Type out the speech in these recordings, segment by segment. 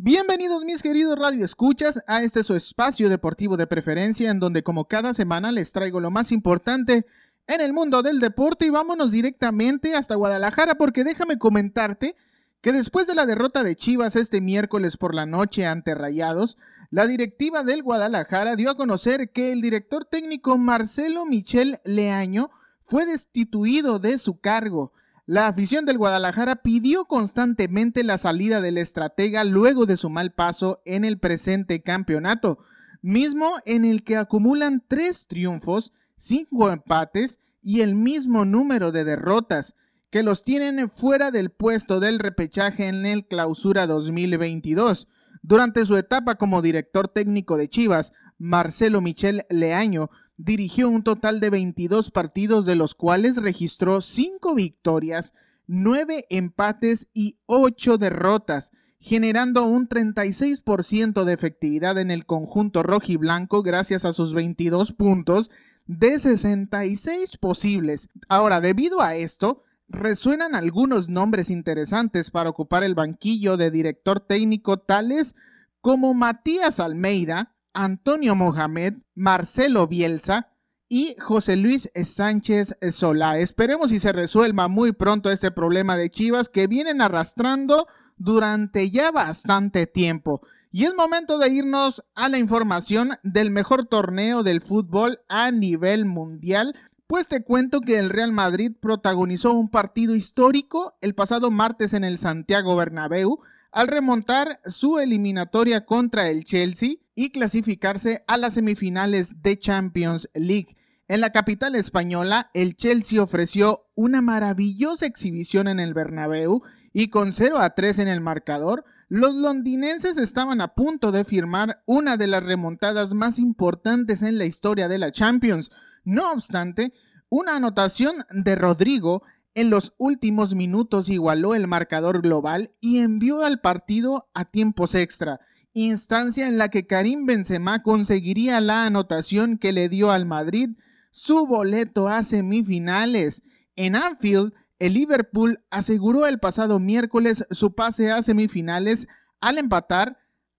Bienvenidos mis queridos radioescuchas a este su espacio deportivo de preferencia en donde como cada semana les traigo lo más importante en el mundo del deporte y vámonos directamente hasta Guadalajara porque déjame comentarte que después de la derrota de Chivas este miércoles por la noche ante Rayados, la directiva del Guadalajara dio a conocer que el director técnico Marcelo Michel Leaño fue destituido de su cargo. La afición del Guadalajara pidió constantemente la salida del estratega luego de su mal paso en el presente campeonato, mismo en el que acumulan tres triunfos, cinco empates y el mismo número de derrotas que los tienen fuera del puesto del repechaje en el clausura 2022. Durante su etapa como director técnico de Chivas, Marcelo Michel Leaño dirigió un total de 22 partidos de los cuales registró 5 victorias, 9 empates y 8 derrotas, generando un 36% de efectividad en el conjunto rojiblanco gracias a sus 22 puntos de 66 posibles. Ahora, debido a esto, resuenan algunos nombres interesantes para ocupar el banquillo de director técnico tales como Matías Almeida, Antonio Mohamed, Marcelo Bielsa y José Luis Sánchez Solá. Esperemos y se resuelva muy pronto este problema de Chivas que vienen arrastrando durante ya bastante tiempo. Y es momento de irnos a la información del mejor torneo del fútbol a nivel mundial pues te cuento que el Real Madrid protagonizó un partido histórico el pasado martes en el Santiago Bernabéu al remontar su eliminatoria contra el Chelsea y clasificarse a las semifinales de Champions League. En la capital española, el Chelsea ofreció una maravillosa exhibición en el Bernabéu y con 0 a 3 en el marcador, los londinenses estaban a punto de firmar una de las remontadas más importantes en la historia de la Champions, no obstante, una anotación de Rodrigo en los últimos minutos igualó el marcador global y envió al partido a tiempos extra, instancia en la que Karim Benzema conseguiría la anotación que le dio al Madrid su boleto a semifinales. En Anfield, el Liverpool aseguró el pasado miércoles su pase a semifinales al empatar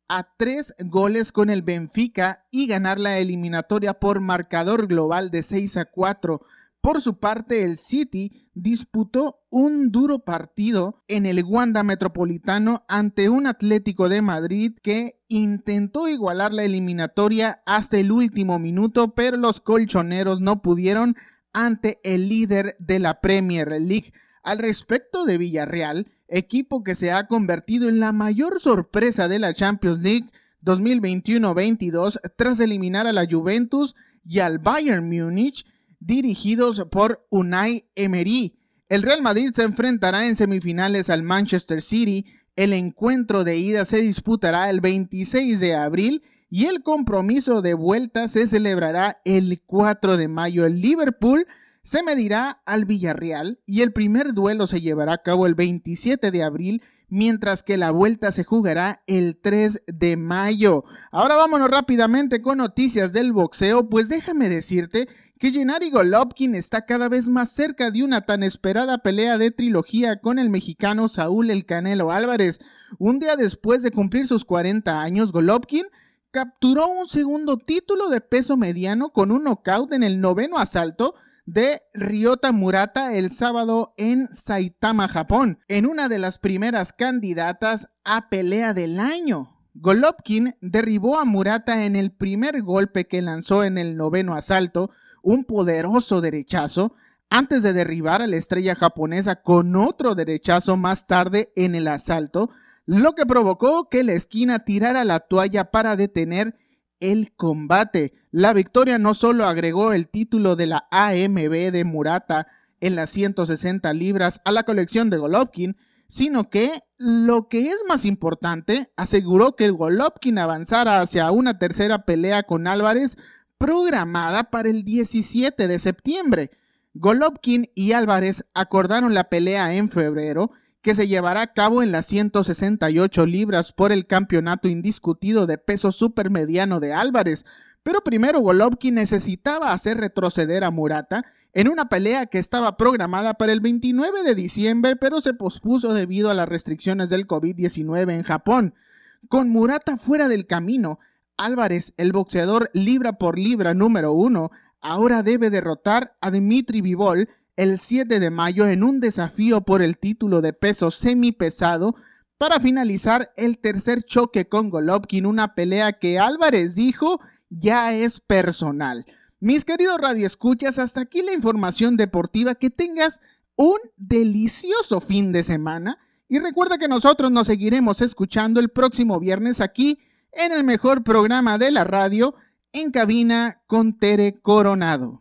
a tres goles con el Benfica y ganar la eliminatoria por marcador global de 6 a 4. Por su parte, el City disputó un duro partido en el Wanda Metropolitano ante un Atlético de Madrid que intentó igualar la eliminatoria hasta el último minuto, pero los colchoneros no pudieron ante el líder de la Premier League. Al respecto de Villarreal, equipo que se ha convertido en la mayor sorpresa de la Champions League 2021-22 tras eliminar a la Juventus y al Bayern Múnich, dirigidos por Unai Emery. El Real Madrid se enfrentará en semifinales al Manchester City. El encuentro de ida se disputará el 26 de abril y el compromiso de vuelta se celebrará el 4 de mayo. El Liverpool se medirá al Villarreal y el primer duelo se llevará a cabo el 27 de abril, mientras que la vuelta se jugará el 3 de mayo. Ahora vámonos rápidamente con noticias del boxeo, pues déjame decirte que Gennady Golovkin está cada vez más cerca de una tan esperada pelea de trilogía con el mexicano Saúl El Canelo Álvarez. Un día después de cumplir sus 40 años, Golovkin capturó un segundo título de peso mediano con un knockout en el noveno asalto de Ryota Murata el sábado en Saitama, Japón, en una de las primeras candidatas a pelea del año. Golovkin derribó a Murata en el primer golpe que lanzó en el noveno asalto, un poderoso derechazo, antes de derribar a la estrella japonesa con otro derechazo más tarde en el asalto, lo que provocó que la esquina tirara la toalla para detener el combate. La victoria no solo agregó el título de la AMB de Murata en las 160 libras a la colección de Golovkin, sino que, lo que es más importante, aseguró que Golovkin avanzara hacia una tercera pelea con Álvarez programada para el 17 de septiembre. Golovkin y Álvarez acordaron la pelea en febrero que se llevará a cabo en las 168 libras por el campeonato indiscutido de peso supermediano de Álvarez. Pero primero Golovkin necesitaba hacer retroceder a Murata en una pelea que estaba programada para el 29 de diciembre, pero se pospuso debido a las restricciones del COVID-19 en Japón. Con Murata fuera del camino, Álvarez, el boxeador libra por libra número uno, ahora debe derrotar a Dimitri Vivol el 7 de mayo en un desafío por el título de peso semipesado para finalizar el tercer choque con Golovkin, una pelea que Álvarez dijo ya es personal. Mis queridos radioescuchas, hasta aquí la información deportiva. Que tengas un delicioso fin de semana. Y recuerda que nosotros nos seguiremos escuchando el próximo viernes aquí en el mejor programa de la radio, en cabina con Tere Coronado.